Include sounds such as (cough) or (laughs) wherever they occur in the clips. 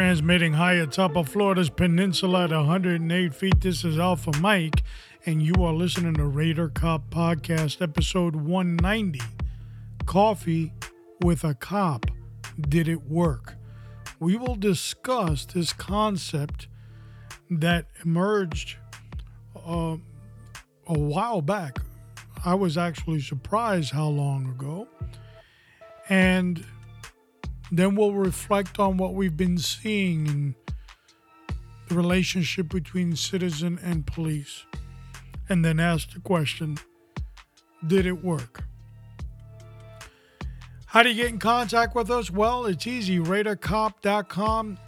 Transmitting high atop of Florida's peninsula at 108 feet, this is Alpha Mike, and you are listening to Raider Cop Podcast, episode 190 Coffee with a Cop. Did it work? We will discuss this concept that emerged uh, a while back. I was actually surprised how long ago. And then we'll reflect on what we've been seeing in the relationship between citizen and police. And then ask the question Did it work? How do you get in contact with us? Well, it's easy. RaiderCop.com.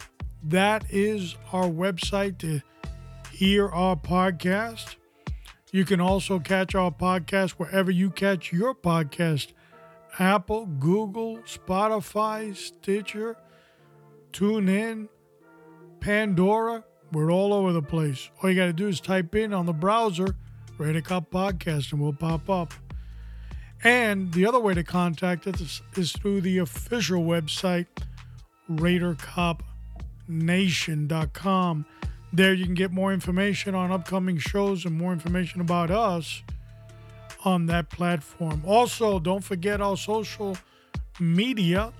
That is our website to hear our podcast. You can also catch our podcast wherever you catch your podcast Apple, Google, Spotify, Stitcher, TuneIn, Pandora. We're all over the place. All you got to do is type in on the browser Raider Cop Podcast and we'll pop up. And the other way to contact us is through the official website, RaiderCopNation.com. There you can get more information on upcoming shows and more information about us on that platform. Also, don't forget our social media.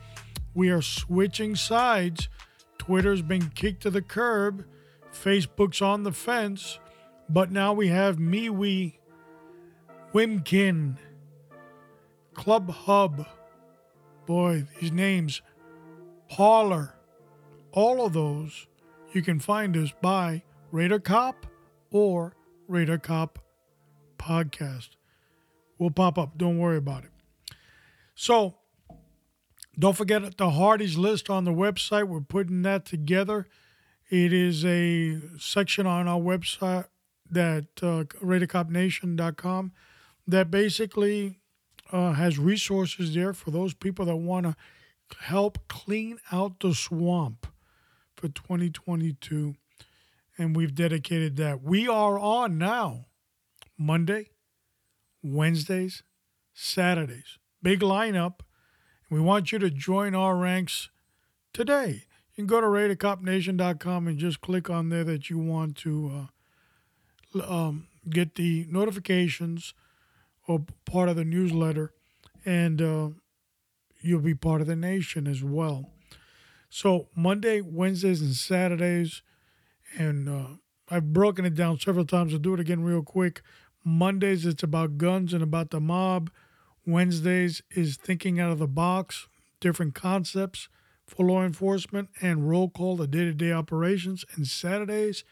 We are switching sides. Twitter's been kicked to the curb, Facebook's on the fence, but now we have MeWe, Wimkin, Club Hub. Boy, these names, Parler, all of those you can find us by Raider Cop or Raider Cop Podcast will pop up. Don't worry about it. So, don't forget the Hardy's list on the website. We're putting that together. It is a section on our website that uh, RaiderCopNation.com that basically uh, has resources there for those people that want to help clean out the swamp for 2022. And we've dedicated that. We are on now, Monday, Wednesdays, Saturdays. Big lineup. We want you to join our ranks today. You can go to RaiderCopNation.com and just click on there that you want to uh, um, get the notifications or part of the newsletter, and uh, you'll be part of the nation as well. So Monday, Wednesdays, and Saturdays, and uh, I've broken it down several times. I'll do it again real quick. Mondays, it's about guns and about the mob. Wednesdays is thinking out of the box, different concepts for law enforcement and roll call the day to day operations. And Saturdays,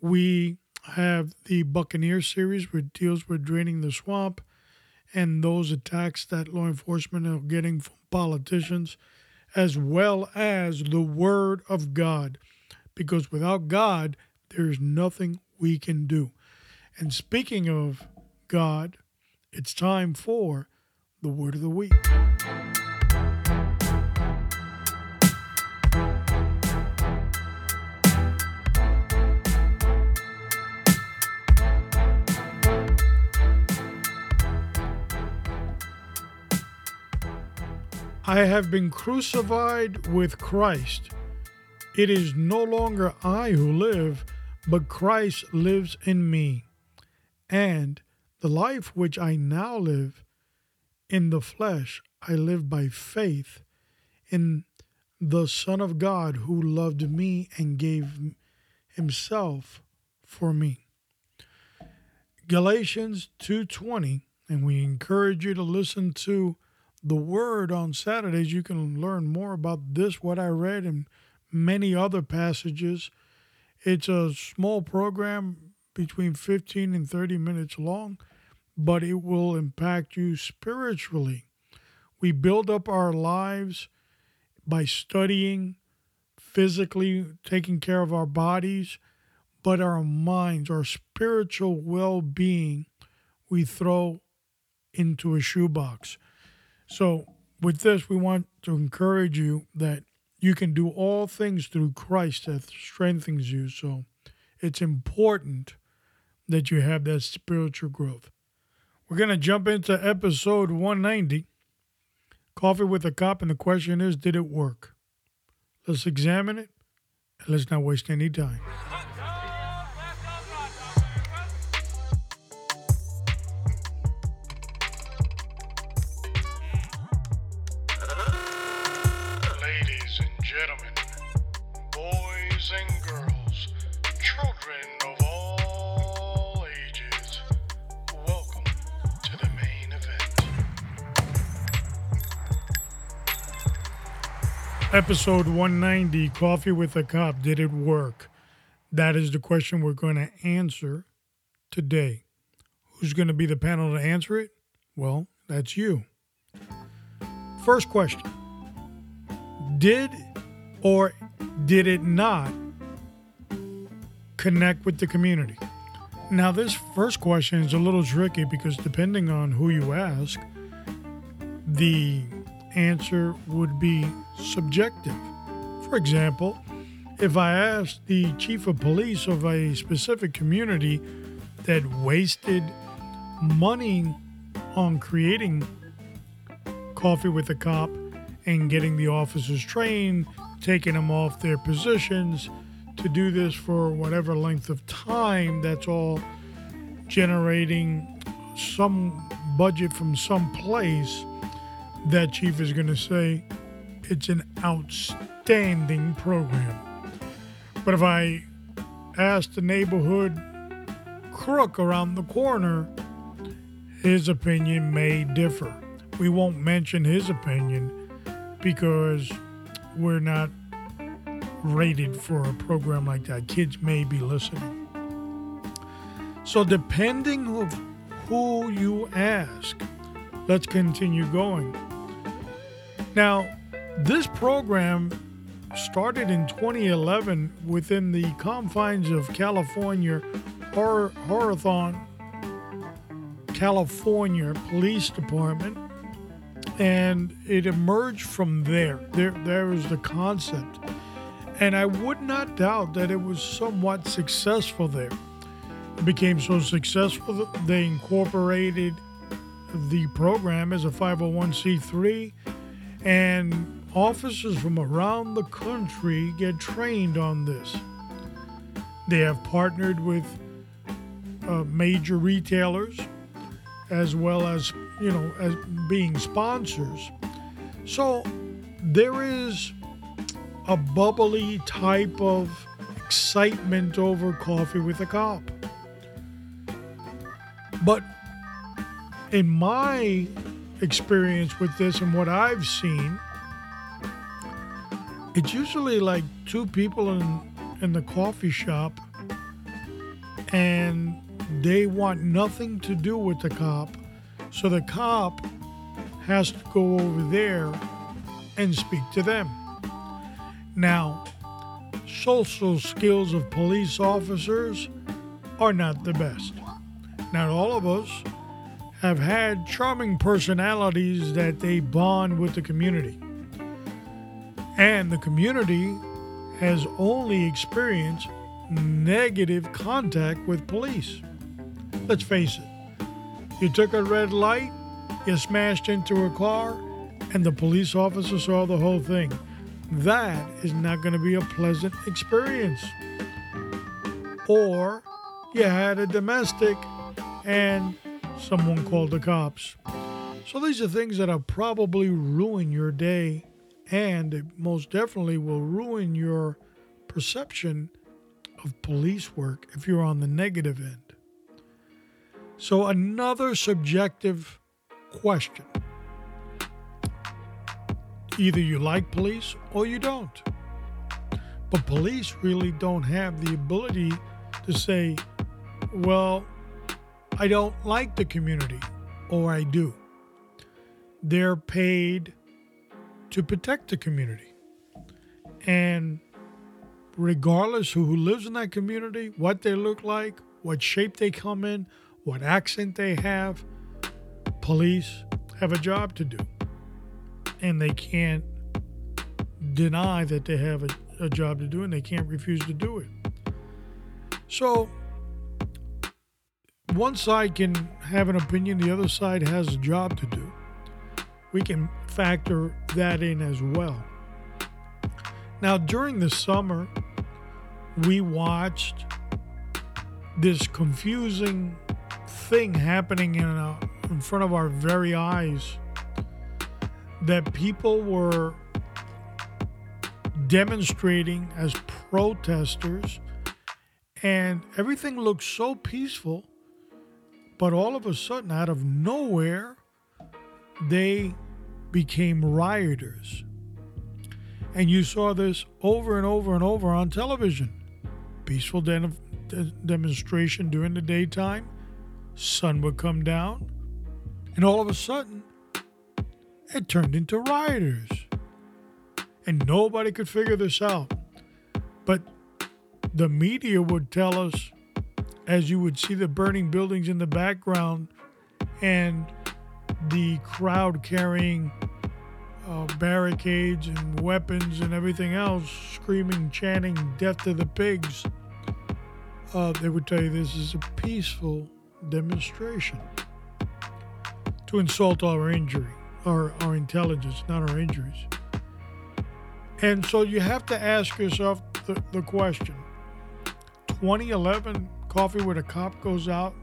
we have the Buccaneer series, which deals with draining the swamp and those attacks that law enforcement are getting from politicians, as well as the Word of God. Because without God, there's nothing we can do. And speaking of God, it's time for the word of the week. I have been crucified with Christ. It is no longer I who live, but Christ lives in me. And the life which I now live in the flesh, I live by faith in the Son of God who loved me and gave himself for me. Galatians 2:20 and we encourage you to listen to the word on Saturdays you can learn more about this what I read and many other passages. It's a small program between 15 and 30 minutes long, but it will impact you spiritually. We build up our lives by studying, physically taking care of our bodies, but our minds, our spiritual well being, we throw into a shoebox. So, with this, we want to encourage you that you can do all things through Christ that strengthens you. So, it's important that you have that spiritual growth. We're going to jump into episode 190 Coffee with a Cop, and the question is Did it work? Let's examine it and let's not waste any time. Episode 190 Coffee with a Cop. Did it work? That is the question we're going to answer today. Who's going to be the panel to answer it? Well, that's you. First question Did or did it not connect with the community? Now, this first question is a little tricky because depending on who you ask, the answer would be subjective. For example, if I asked the chief of police of a specific community that wasted money on creating coffee with a cop and getting the officers trained, taking them off their positions to do this for whatever length of time, that's all generating some budget from some place that chief is going to say it's an outstanding program. But if I ask the neighborhood crook around the corner, his opinion may differ. We won't mention his opinion because we're not rated for a program like that. Kids may be listening. So, depending of who you ask, let's continue going. Now, this program started in 2011 within the confines of California Hor- Hawthorne, California Police Department, and it emerged from there. There, there was the concept, and I would not doubt that it was somewhat successful there. It became so successful that they incorporated the program as a 501c3 and officers from around the country get trained on this. They have partnered with uh, major retailers as well as, you know, as being sponsors. So there is a bubbly type of excitement over coffee with a cop. But in my experience with this and what I've seen, it's usually like two people in in the coffee shop and they want nothing to do with the cop. So the cop has to go over there and speak to them. Now, social skills of police officers are not the best. Not all of us have had charming personalities that they bond with the community. And the community has only experienced negative contact with police. Let's face it, you took a red light, you smashed into a car, and the police officer saw the whole thing. That is not going to be a pleasant experience. Or you had a domestic and someone called the cops. So these are things that'll probably ruin your day and it most definitely will ruin your perception of police work if you're on the negative end. So, another subjective question either you like police or you don't. But police really don't have the ability to say, well, I don't like the community, or I do. They're paid to protect the community. And regardless who lives in that community, what they look like, what shape they come in, what accent they have, police have a job to do. And they can't deny that they have a, a job to do and they can't refuse to do it. So, one side can have an opinion, the other side has a job to do. We can factor that in as well. Now, during the summer, we watched this confusing thing happening in, a, in front of our very eyes that people were demonstrating as protesters, and everything looked so peaceful. But all of a sudden, out of nowhere, they became rioters. And you saw this over and over and over on television. Peaceful de- de- demonstration during the daytime, sun would come down, and all of a sudden, it turned into rioters. And nobody could figure this out. But the media would tell us, as you would see the burning buildings in the background and the crowd carrying uh, barricades and weapons and everything else, screaming, chanting, death to the pigs, uh, they would tell you this is a peaceful demonstration to insult our injury, our, our intelligence, not our injuries. And so you have to ask yourself the, the question 2011 Coffee Where a Cop goes out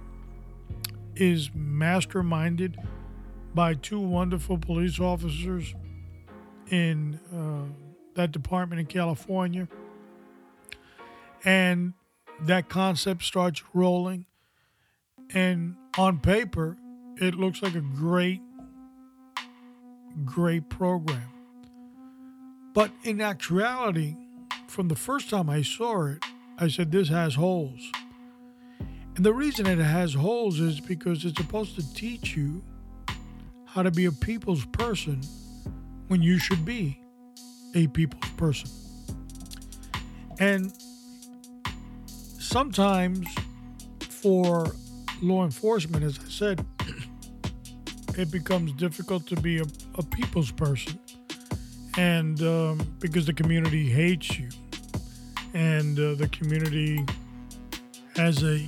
is masterminded by two wonderful police officers in uh, that department in California. And that concept starts rolling. And on paper, it looks like a great, great program. But in actuality, from the first time I saw it, I said, This has holes. And the reason it has holes is because it's supposed to teach you how to be a people's person when you should be a people's person. And sometimes for law enforcement, as I said, (clears throat) it becomes difficult to be a, a people's person. And um, because the community hates you, and uh, the community has a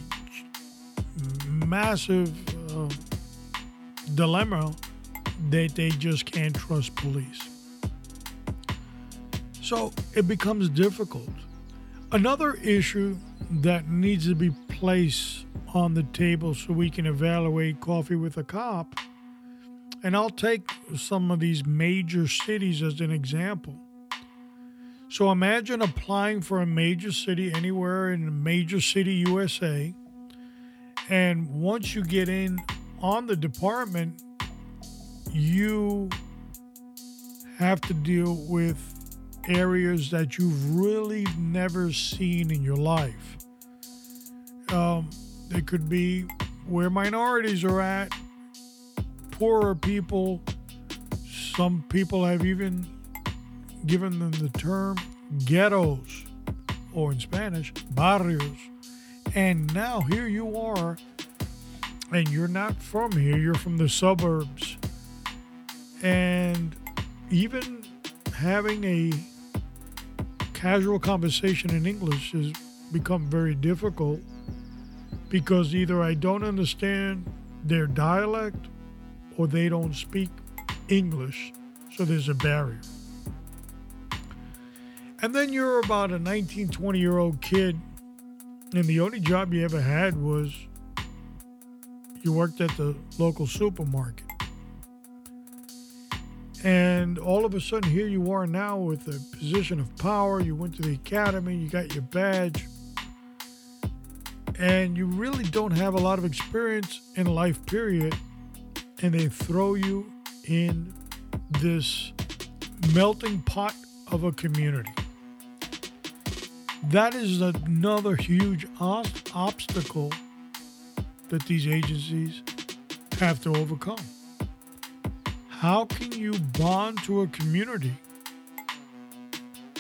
massive uh, dilemma that they just can't trust police. So it becomes difficult. Another issue that needs to be placed on the table so we can evaluate coffee with a cop, and I'll take some of these major cities as an example. So imagine applying for a major city anywhere in a major city USA. And once you get in on the department, you have to deal with areas that you've really never seen in your life. Um, they could be where minorities are at, poorer people. Some people have even given them the term ghettos, or in Spanish, barrios. And now here you are, and you're not from here, you're from the suburbs and even having a casual conversation in English has become very difficult because either I don't understand their dialect or they don't speak English, so there's a barrier. And then you're about a 19, 20 year old kid, and the only job you ever had was you worked at the local supermarket. And all of a sudden, here you are now with a position of power. You went to the academy, you got your badge, and you really don't have a lot of experience in life, period. And they throw you in this melting pot of a community. That is another huge obstacle that these agencies have to overcome. How can you bond to a community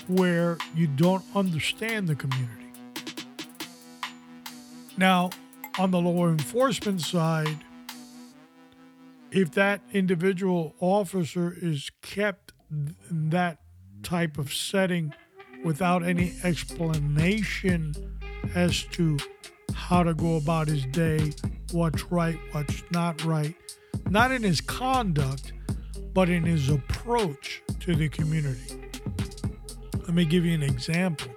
where you don't understand the community. Now, on the law enforcement side, if that individual officer is kept in that type of setting without any explanation as to how to go about his day, what's right, what's not right, not in his conduct, but in his approach to the community. Let me give you an example.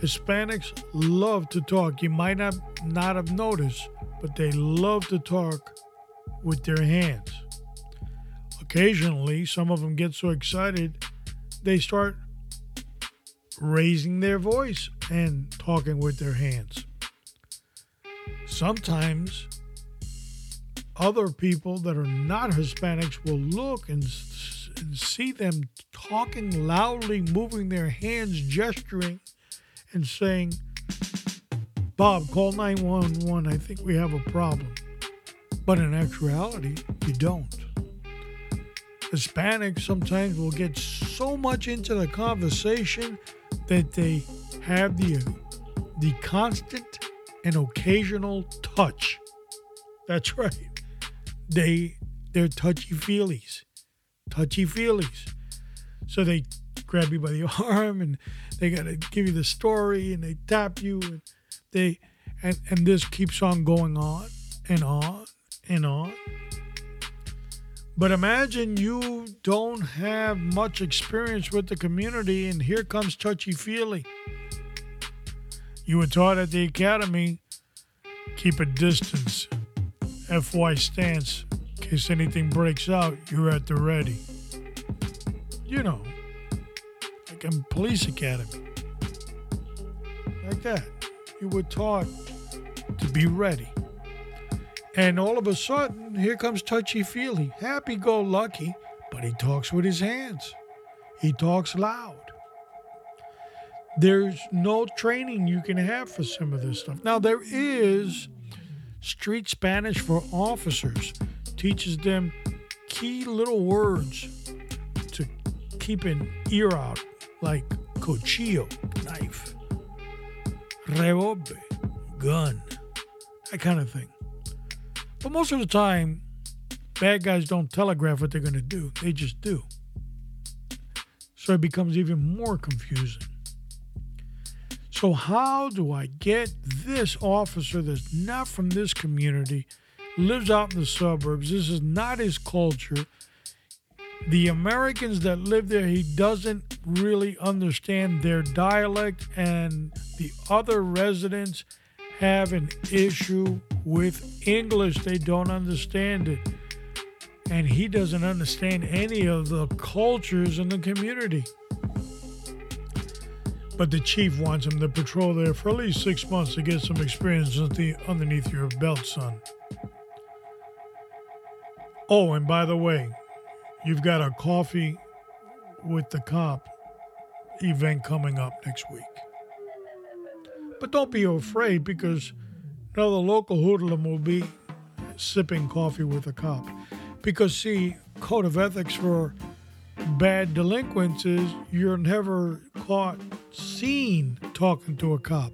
Hispanics love to talk. You might not, not have noticed, but they love to talk with their hands. Occasionally, some of them get so excited they start raising their voice and talking with their hands. Sometimes other people that are not Hispanics will look and, and, see them talking loudly, moving their hands, gesturing, and saying, Bob, call 911. I think we have a problem. But in actuality, you don't. Hispanics sometimes will get so much into the conversation that they have the the constant and occasional touch. That's right. They they're touchy feelies. Touchy feelies. So they grab you by the (laughs) arm and they gotta give you the story and they tap you and they and, and this keeps on going on and on and on. But imagine you don't have much experience with the community, and here comes touchy feely. You were taught at the academy keep a distance, FY stance, in case anything breaks out, you're at the ready. You know, like in police academy. Like that. You were taught to be ready. And all of a sudden, here comes Touchy Feely, happy go lucky, but he talks with his hands. He talks loud. There's no training you can have for some of this stuff. Now, there is street Spanish for officers, teaches them key little words to keep an ear out, like cuchillo, knife, revólver, gun, that kind of thing. But most of the time, bad guys don't telegraph what they're going to do, they just do. So it becomes even more confusing. So, how do I get this officer that's not from this community, lives out in the suburbs? This is not his culture. The Americans that live there, he doesn't really understand their dialect, and the other residents have an issue with English. They don't understand it. And he doesn't understand any of the cultures in the community. But the chief wants him to patrol there for at least six months to get some experience underneath your belt, son. Oh, and by the way, you've got a coffee with the cop event coming up next week. But don't be afraid because the local hoodlum will be sipping coffee with a cop. Because, see, code of ethics for bad delinquents is you're never caught seen talking to a cop.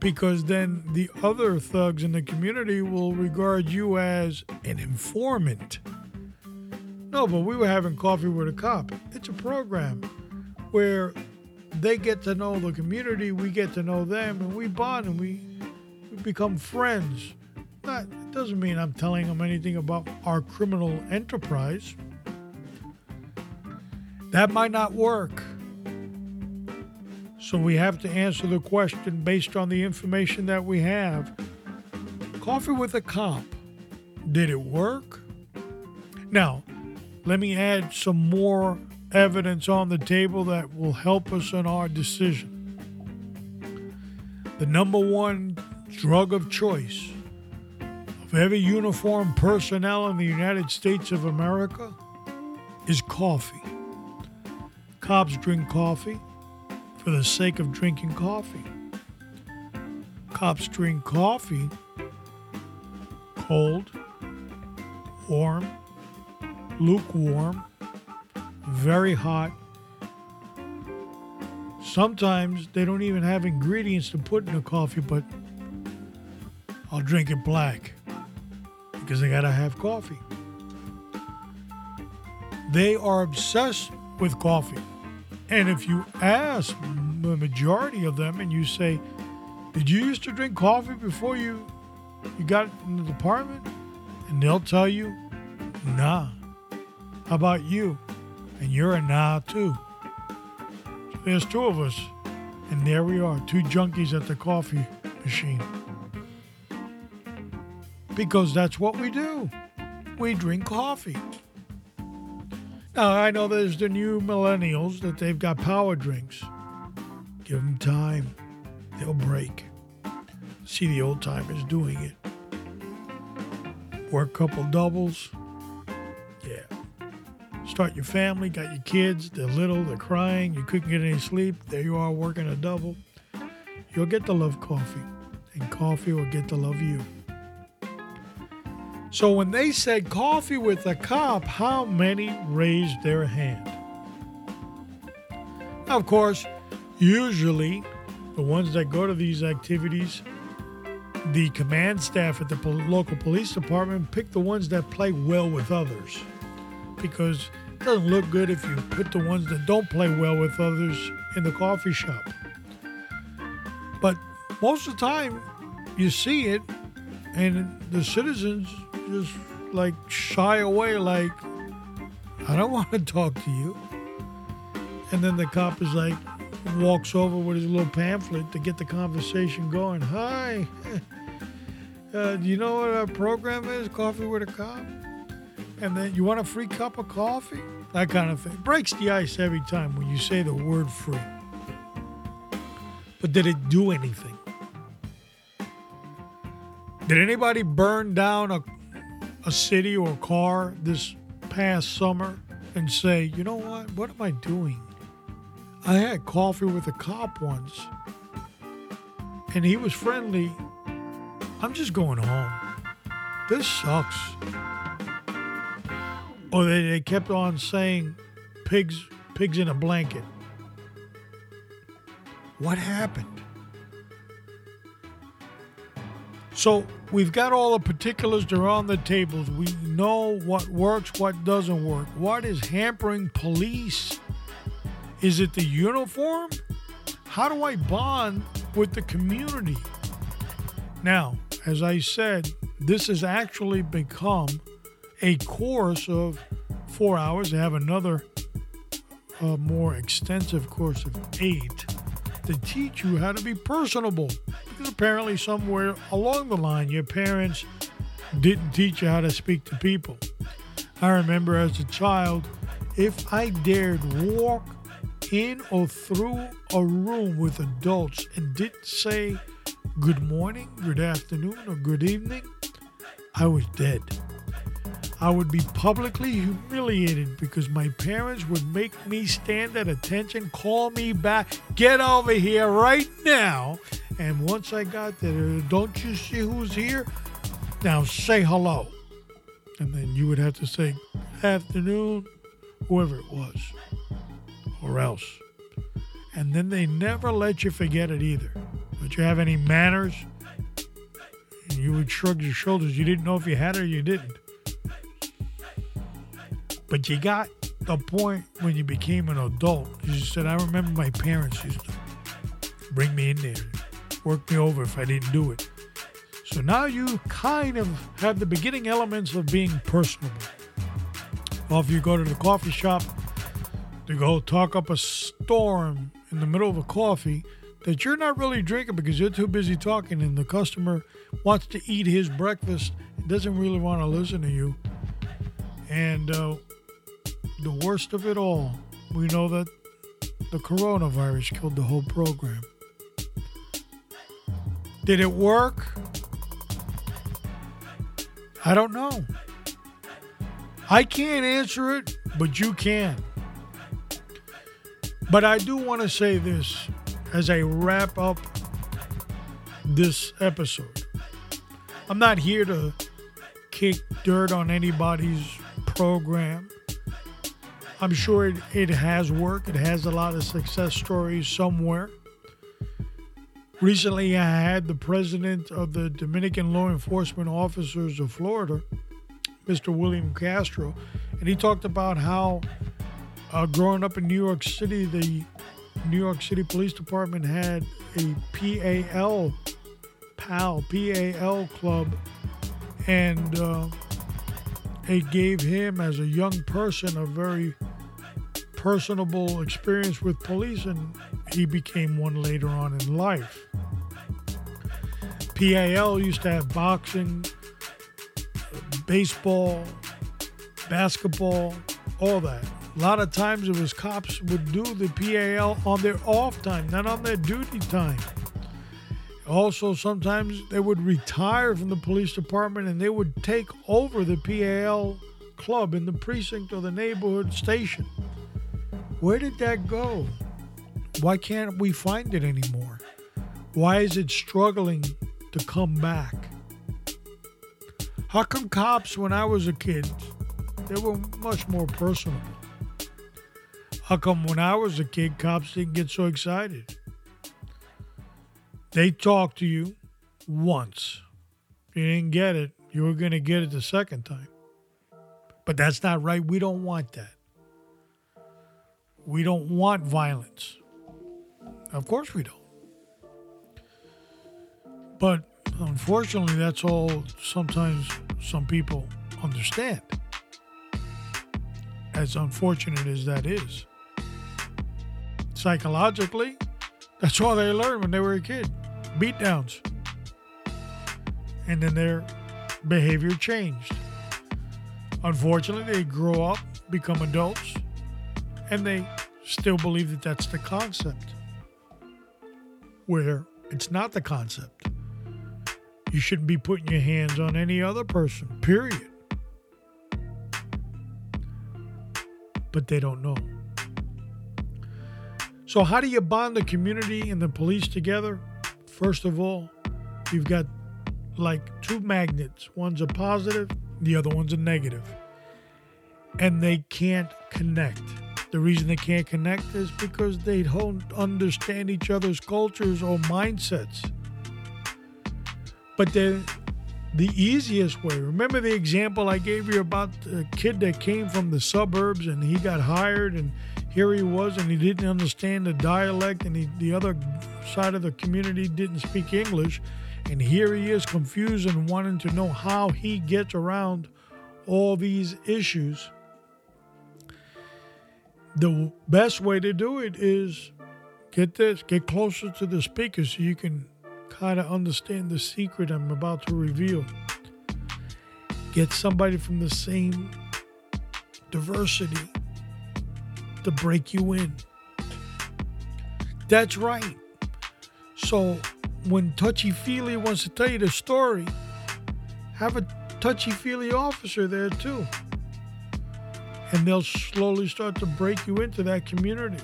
Because then the other thugs in the community will regard you as an informant. No, but we were having coffee with a cop. It's a program where they get to know the community, we get to know them, and we bond and we, we become friends. That doesn't mean I'm telling them anything about our criminal enterprise. That might not work. So we have to answer the question based on the information that we have. Coffee with a cop. Did it work? Now, let me add some more evidence on the table that will help us in our decision. The number one drug of choice of every uniformed personnel in the United States of America is coffee. Cops drink coffee for the sake of drinking coffee. Cops drink coffee cold, warm, lukewarm, very hot, Sometimes they don't even have ingredients to put in the coffee, but I'll drink it black because I gotta have coffee. They are obsessed with coffee. And if you ask the majority of them and you say, Did you used to drink coffee before you, you got in the department? And they'll tell you, Nah. How about you? And you're a nah too. So there's two of us. And there we are, two junkies at the coffee machine. Because that's what we do. We drink coffee. Now, I know there's the new millennials that they've got power drinks. Give them time, they'll break. See the old timers doing it. Work a couple doubles. Start your family, got your kids, they're little, they're crying, you couldn't get any sleep. There you are working a double. You'll get to love coffee, and coffee will get to love you. So when they said coffee with a cop, how many raised their hand? Now, of course, usually the ones that go to these activities, the command staff at the local police department pick the ones that play well with others because doesn't look good if you put the ones that don't play well with others in the coffee shop. But most of the time, you see it, and the citizens just like shy away, like, I don't (laughs) want to talk to you. And then the cop is like, walks over with his little pamphlet to get the conversation going. Hi, (laughs) uh, do you know what our program is? Coffee with a cop? And then you want a free cup of coffee? That kind of thing. Breaks the ice every time when you say the word free. But did it do anything? Did anybody burn down a a city or a car this past summer and say, you know what? What am I doing? I had coffee with a cop once and he was friendly. I'm just going home. This sucks. Or they, they kept on saying pigs pigs in a blanket. What happened? So we've got all the particulars that are on the tables. We know what works, what doesn't work. What is hampering police? Is it the uniform? How do I bond with the community? Now, as I said, this has actually become a course of four hours. They have another uh, more extensive course of eight to teach you how to be personable. Because apparently, somewhere along the line, your parents didn't teach you how to speak to people. I remember as a child, if I dared walk in or through a room with adults and didn't say good morning, good afternoon, or good evening, I was dead. I would be publicly humiliated because my parents would make me stand at attention, call me back, get over here right now, and once I got there, uh, don't you see who's here? Now say hello. And then you would have to say, afternoon, whoever it was, or else. And then they never let you forget it either. Don't you have any manners? And you would shrug your shoulders. You didn't know if you had it or you didn't. But you got the point when you became an adult. You said, I remember my parents used to bring me in there work me over if I didn't do it. So now you kind of have the beginning elements of being personable. Well, if you go to the coffee shop to go talk up a storm in the middle of a coffee that you're not really drinking because you're too busy talking and the customer wants to eat his breakfast and doesn't really want to listen to you. And uh, the worst of it all, we know that the coronavirus killed the whole program. Did it work? I don't know. I can't answer it, but you can. But I do want to say this as I wrap up this episode. I'm not here to kick dirt on anybody's program. I'm sure it, it has worked. It has a lot of success stories somewhere. Recently, I had the president of the Dominican Law Enforcement Officers of Florida, Mr. William Castro, and he talked about how uh, growing up in New York City, the New York City Police Department had a PAL, PAL, PAL club, and uh, it gave him, as a young person, a very personable experience with police, and he became one later on in life. PAL used to have boxing, baseball, basketball, all that. A lot of times it was cops would do the PAL on their off time, not on their duty time. Also, sometimes they would retire from the police department and they would take over the PAL club in the precinct or the neighborhood station. Where did that go? Why can't we find it anymore? Why is it struggling to come back? How come cops, when I was a kid, they were much more personable? How come when I was a kid, cops didn't get so excited? They talked to you once. You didn't get it, you were going to get it the second time. But that's not right. We don't want that. We don't want violence. Of course we don't. But unfortunately, that's all sometimes some people understand. As unfortunate as that is. Psychologically, that's all they learned when they were a kid beatdowns. And then their behavior changed. Unfortunately, they grow up, become adults, and they still believe that that's the concept. Where it's not the concept. You shouldn't be putting your hands on any other person, period. But they don't know. So, how do you bond the community and the police together? First of all, you've got like two magnets. One's a positive, the other one's a negative. And they can't connect. The reason they can't connect is because they don't understand each other's cultures or mindsets. But the the easiest way, remember the example I gave you about the kid that came from the suburbs and he got hired and here he was and he didn't understand the dialect and he, the other side of the community didn't speak English. And here he is confused and wanting to know how he gets around all these issues the best way to do it is get this, get closer to the speaker so you can kind of understand the secret I'm about to reveal. Get somebody from the same diversity to break you in. That's right. So when Touchy Feely wants to tell you the story, have a touchy feely officer there too and they'll slowly start to break you into that community.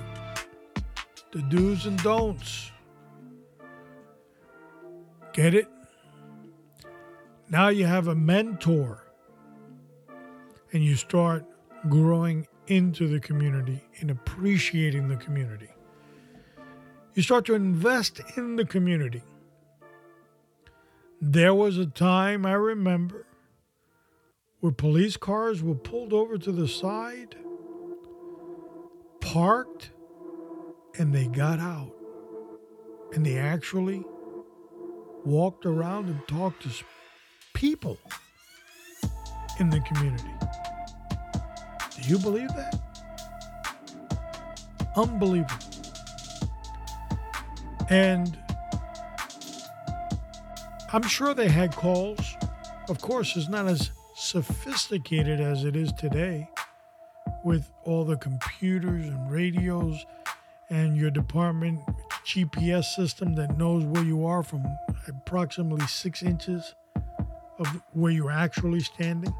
The do's and don'ts. Get it? Now you have a mentor and you start growing into the community and appreciating the community. You start to invest in the community. There was a time I remember where police cars were pulled over to the side, parked, and they got out. And they actually walked around and talked to people in the community. Do you believe that? Unbelievable. And I'm sure they had calls. Of course, it's not as sophisticated as it is today, with all the computers and radios and your department GPS system that knows where you are from approximately six inches of where you're actually standing,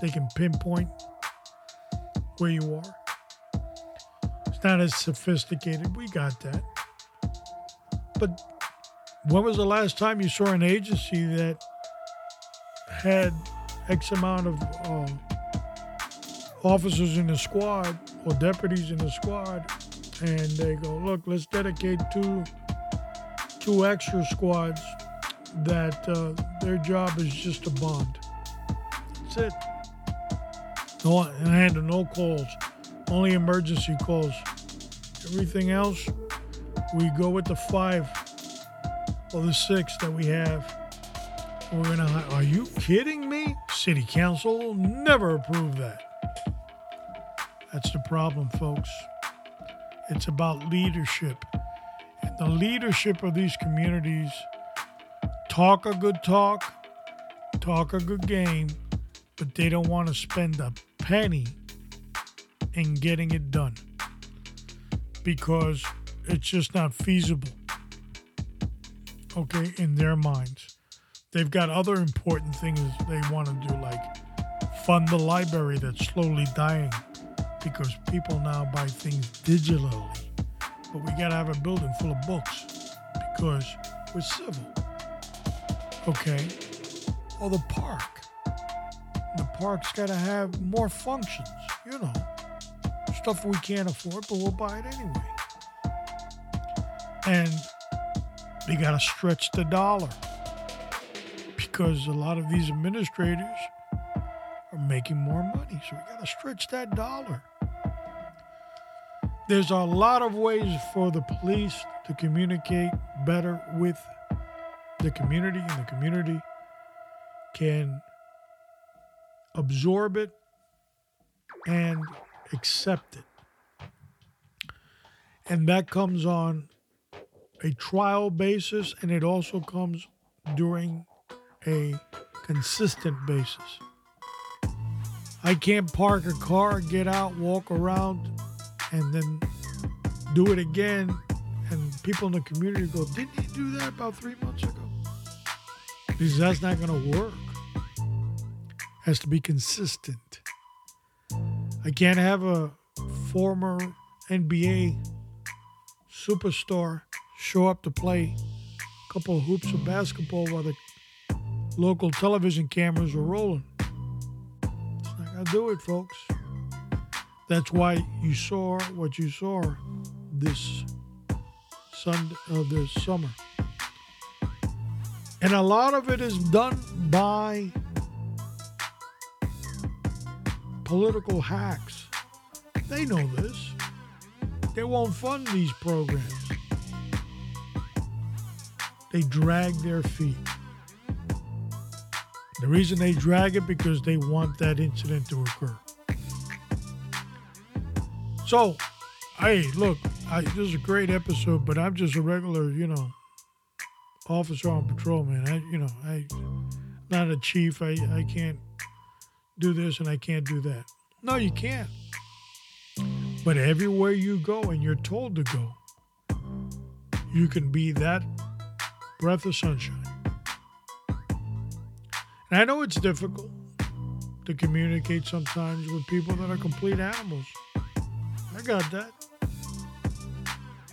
they can pinpoint where you are. It's not as sophisticated. We got that. But when was the last time you saw an agency that had X amount of um, officers in the squad or deputies in the squad, and they go, look, let's dedicate two two extra squads that uh, their job is just a bond. That's it. No, and handle no calls, only emergency calls. Everything else, we go with the five or the six that we have. We're gonna. Are you kidding me? City council will never approve that. That's the problem, folks. It's about leadership. And the leadership of these communities talk a good talk, talk a good game, but they don't want to spend a penny in getting it done because it's just not feasible. Okay, in their minds. They've got other important things they want to do, like fund the library that's slowly dying because people now buy things digitally. But we got to have a building full of books because we're civil. Okay? Or the park. The park's got to have more functions, you know. Stuff we can't afford, but we'll buy it anyway. And they got to stretch the dollar because a lot of these administrators are making more money. So we got to stretch that dollar. There's a lot of ways for the police to communicate better with the community, and the community can absorb it and accept it. And that comes on a trial basis, and it also comes during a consistent basis. I can't park a car, get out, walk around, and then do it again. And people in the community go, Didn't he do that about three months ago? Because that's not going to work. Has to be consistent. I can't have a former NBA superstar show up to play a couple of hoops of basketball while the local television cameras are rolling. It's not going to do it, folks. That's why you saw what you saw this Sunday, uh, this summer. And a lot of it is done by political hacks. They know this. They won't fund these programs. They drag their feet. The reason they drag it because they want that incident to occur. So, hey, look, I, this is a great episode, but I'm just a regular, you know, officer on patrol, man. I, you know, I'm not a chief. I, I can't do this and I can't do that. No, you can't. But everywhere you go and you're told to go, you can be that breath of sunshine. And I know it's difficult to communicate sometimes with people that are complete animals. I got that.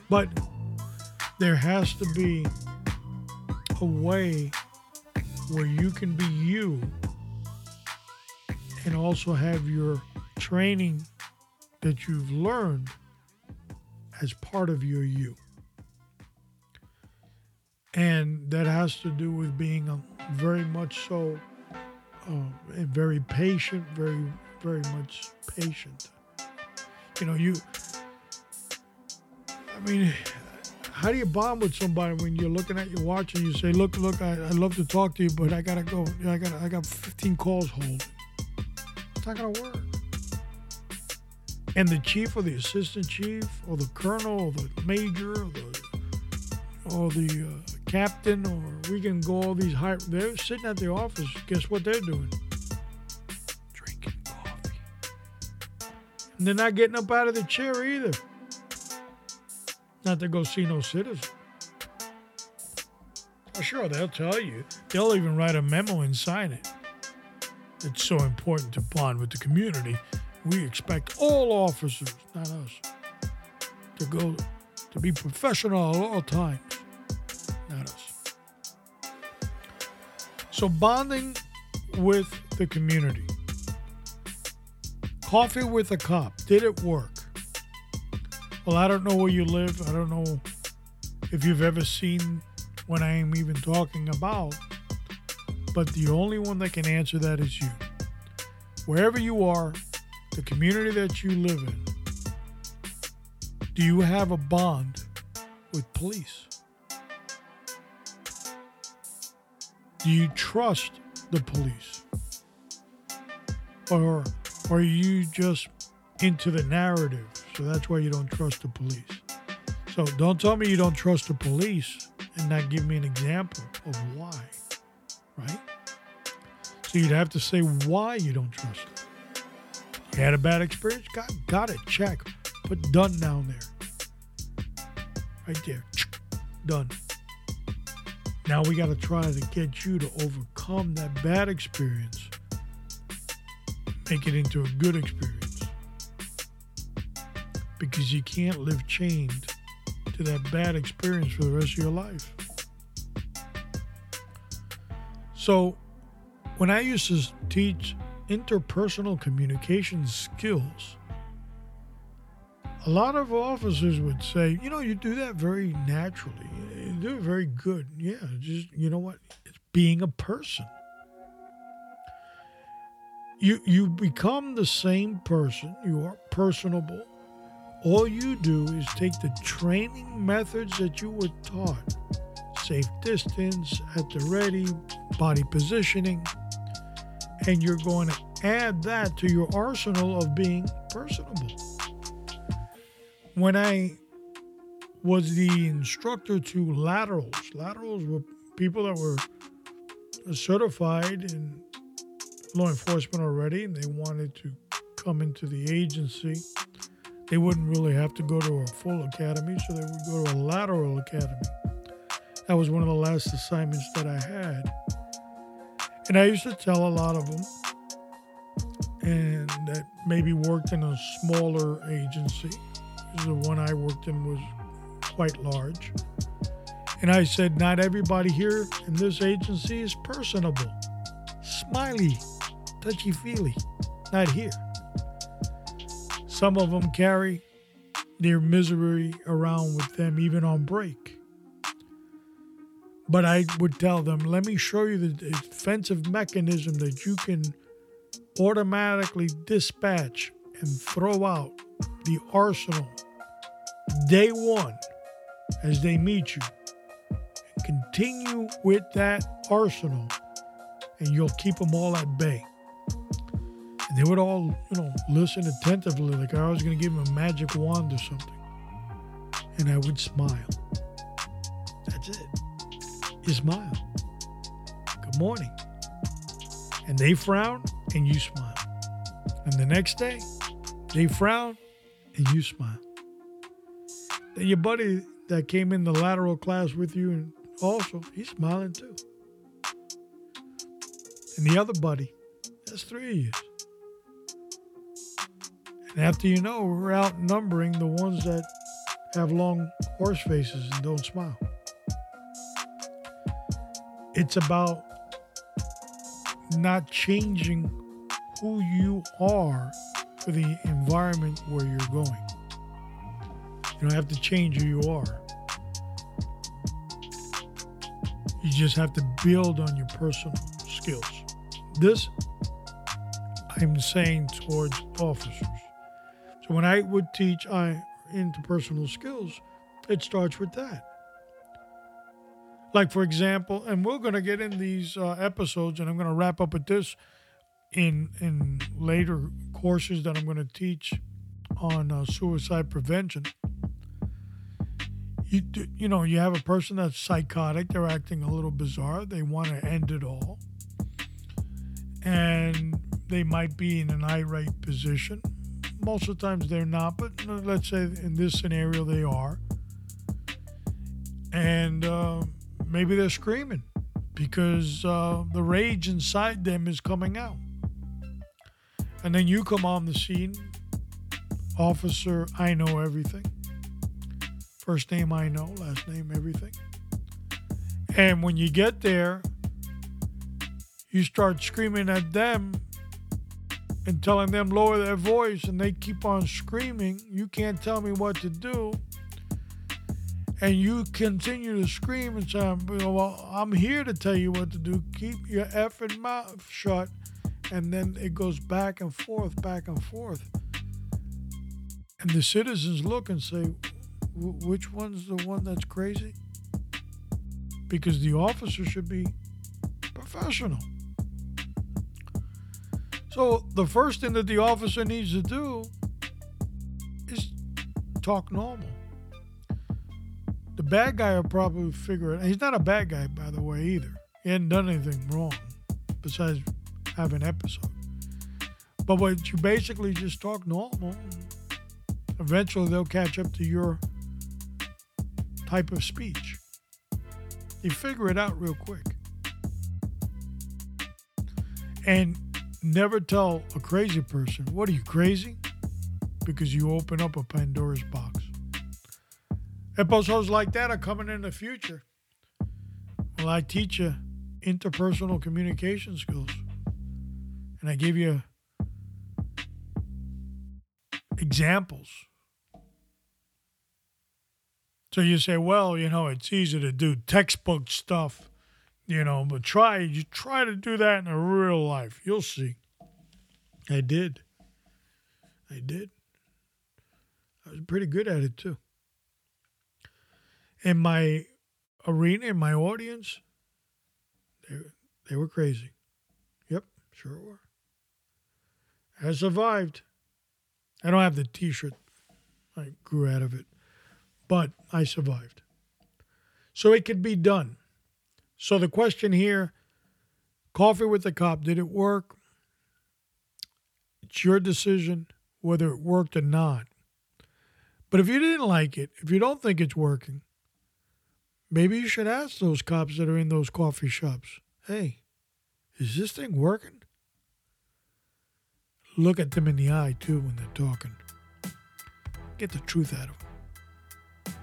But there has to be a way where you can be you and also have your training that you've learned as part of your you. And that has to do with being a, very much so, uh, very patient, very, very much patient you know, you. I mean, how do you bond with somebody when you're looking at your watch and you say, "Look, look, I, would love to talk to you, but I gotta go. I got, I got 15 calls hold." It's not gonna work. And the chief or the assistant chief or the colonel or the major or the or the uh, captain or we can go all these high. They're sitting at the office. Guess what they're doing? Drinking coffee. And they're not getting up out of the chair either. Not to go see no citizen. Oh, sure, they'll tell you. They'll even write a memo and sign it. It's so important to bond with the community. We expect all officers, not us, to go to be professional at all times. So bonding with the community Coffee with a cop. Did it work? Well, I don't know where you live. I don't know if you've ever seen what I am even talking about. But the only one that can answer that is you. Wherever you are, the community that you live in, do you have a bond with police? Do you trust the police? Or, are you just into the narrative? So that's why you don't trust the police. So don't tell me you don't trust the police and not give me an example of why, right? So you'd have to say why you don't trust them. You had a bad experience? Got, got it. Check. Put done down there. Right there. Done. Now we got to try to get you to overcome that bad experience, make it into a good experience. Because you can't live chained to that bad experience for the rest of your life. So, when I used to teach interpersonal communication skills, a lot of officers would say, you know, you do that very naturally. You do it very good. Yeah, just, you know what? It's being a person. You, you become the same person. You are personable. All you do is take the training methods that you were taught safe distance, at the ready, body positioning, and you're going to add that to your arsenal of being personable when I was the instructor to laterals, laterals were people that were certified in law enforcement already and they wanted to come into the agency. They wouldn't really have to go to a full academy, so they would go to a lateral academy. That was one of the last assignments that I had. And I used to tell a lot of them, and that maybe worked in a smaller agency the one I worked in was quite large. And I said, Not everybody here in this agency is personable, smiley, touchy feely. Not here. Some of them carry their misery around with them, even on break. But I would tell them, let me show you the defensive mechanism that you can automatically dispatch and throw out the arsenal day one as they meet you. And continue with that arsenal, and you'll keep them all at bay. And they would all, you know, listen attentively, like I was going to give them a magic wand or something. And I would smile. That's it. You smile. Good morning. And they frown, and you smile. And the next day, they frown, and you smile. Then your buddy that came in the lateral class with you, and also he's smiling too. And the other buddy, that's three of you. And after you know, we're outnumbering the ones that have long horse faces and don't smile. It's about not changing who you are for the environment where you're going. You don't have to change who you are. You just have to build on your personal skills. This I'm saying towards officers. So when I would teach I interpersonal skills, it starts with that. Like for example, and we're going to get in these uh, episodes, and I'm going to wrap up with this in in later courses that I'm going to teach on uh, suicide prevention. You you know you have a person that's psychotic they're acting a little bizarre they want to end it all. And they might be in an irate position. Most of the times they're not but let's say in this scenario they are. And uh, maybe they're screaming because uh, the rage inside them is coming out and then you come on the scene officer i know everything First name I know, last name everything. And when you get there, you start screaming at them and telling them lower their voice and they keep on screaming, you can't tell me what to do. And you continue to scream and say, well, I'm here to tell you what to do. Keep your effing mouth shut. And then it goes back and forth, back and forth. And the citizens look and say, which one's the one that's crazy? Because the officer should be professional. So the first thing that the officer needs to do is talk normal. The bad guy will probably figure it. Out. He's not a bad guy, by the way, either. He hadn't done anything wrong besides have an episode. But when you basically just talk normal. Eventually, they'll catch up to your type of speech. You figure it out real quick. And never tell a crazy person, What are you, crazy? Because you open up a Pandora's box. Episodes like that are coming in the future. Well, I teach you interpersonal communication skills. And I give you examples. So you say, well, you know, it's easy to do textbook stuff you know, but try you try to do that in a real life. You'll see. I did. I did. I was pretty good at it too. In my arena, in my audience, they they were crazy. Yep, sure were. I survived. I don't have the T-shirt. I grew out of it, but I survived. So it could be done. So the question here coffee with the cop, did it work? It's your decision whether it worked or not. But if you didn't like it, if you don't think it's working, maybe you should ask those cops that are in those coffee shops hey, is this thing working? Look at them in the eye, too, when they're talking. Get the truth out of them.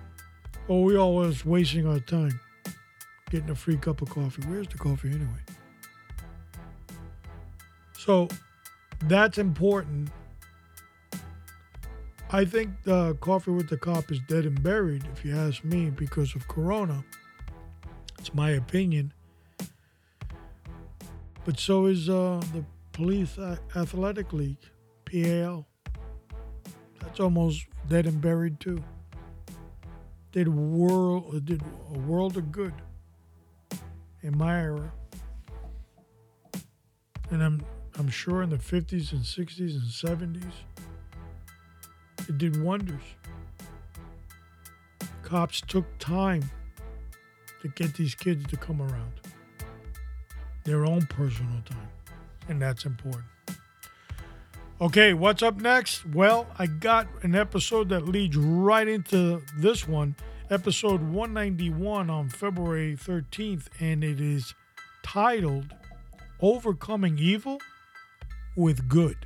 Oh, we always wasting our time getting a free cup of coffee. Where's the coffee anyway? So that's important. I think the coffee with the cop is dead and buried, if you ask me, because of Corona. It's my opinion. But so is uh, the Police Athletic League, PAL. That's almost dead and buried too. Did world uh, did a world of good in my era. And I'm I'm sure in the 50s and 60s and 70s it did wonders. Cops took time to get these kids to come around. Their own personal time. And that's important. Okay, what's up next? Well, I got an episode that leads right into this one episode 191 on February 13th, and it is titled Overcoming Evil with Good.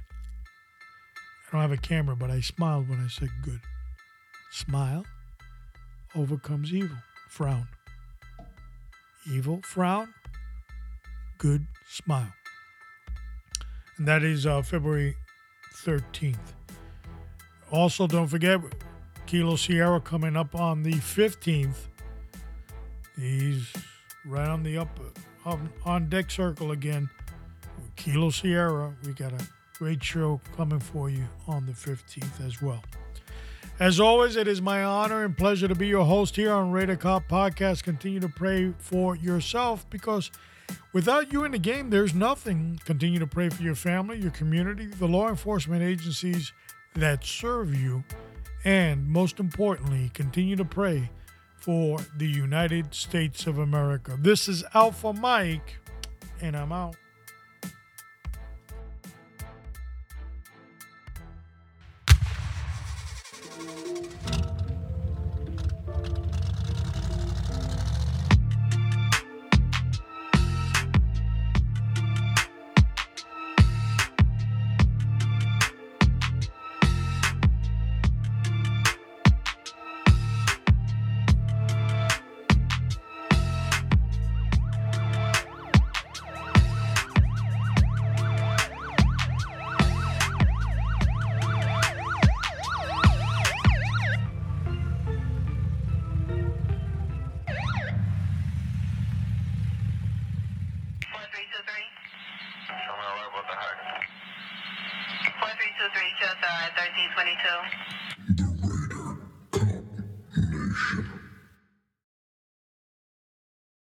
I don't have a camera, but I smiled when I said good. Smile overcomes evil. Frown. Evil, frown. Good, smile. That is uh, February 13th. Also, don't forget, Kilo Sierra coming up on the 15th. He's right on the up, on deck circle again. Kilo Sierra, we got a great show coming for you on the 15th as well. As always, it is my honor and pleasure to be your host here on Radar Cop Podcast. Continue to pray for yourself because without you in the game, there's nothing. Continue to pray for your family, your community, the law enforcement agencies that serve you and most importantly, continue to pray for the United States of America. This is Alpha Mike, and I'm out.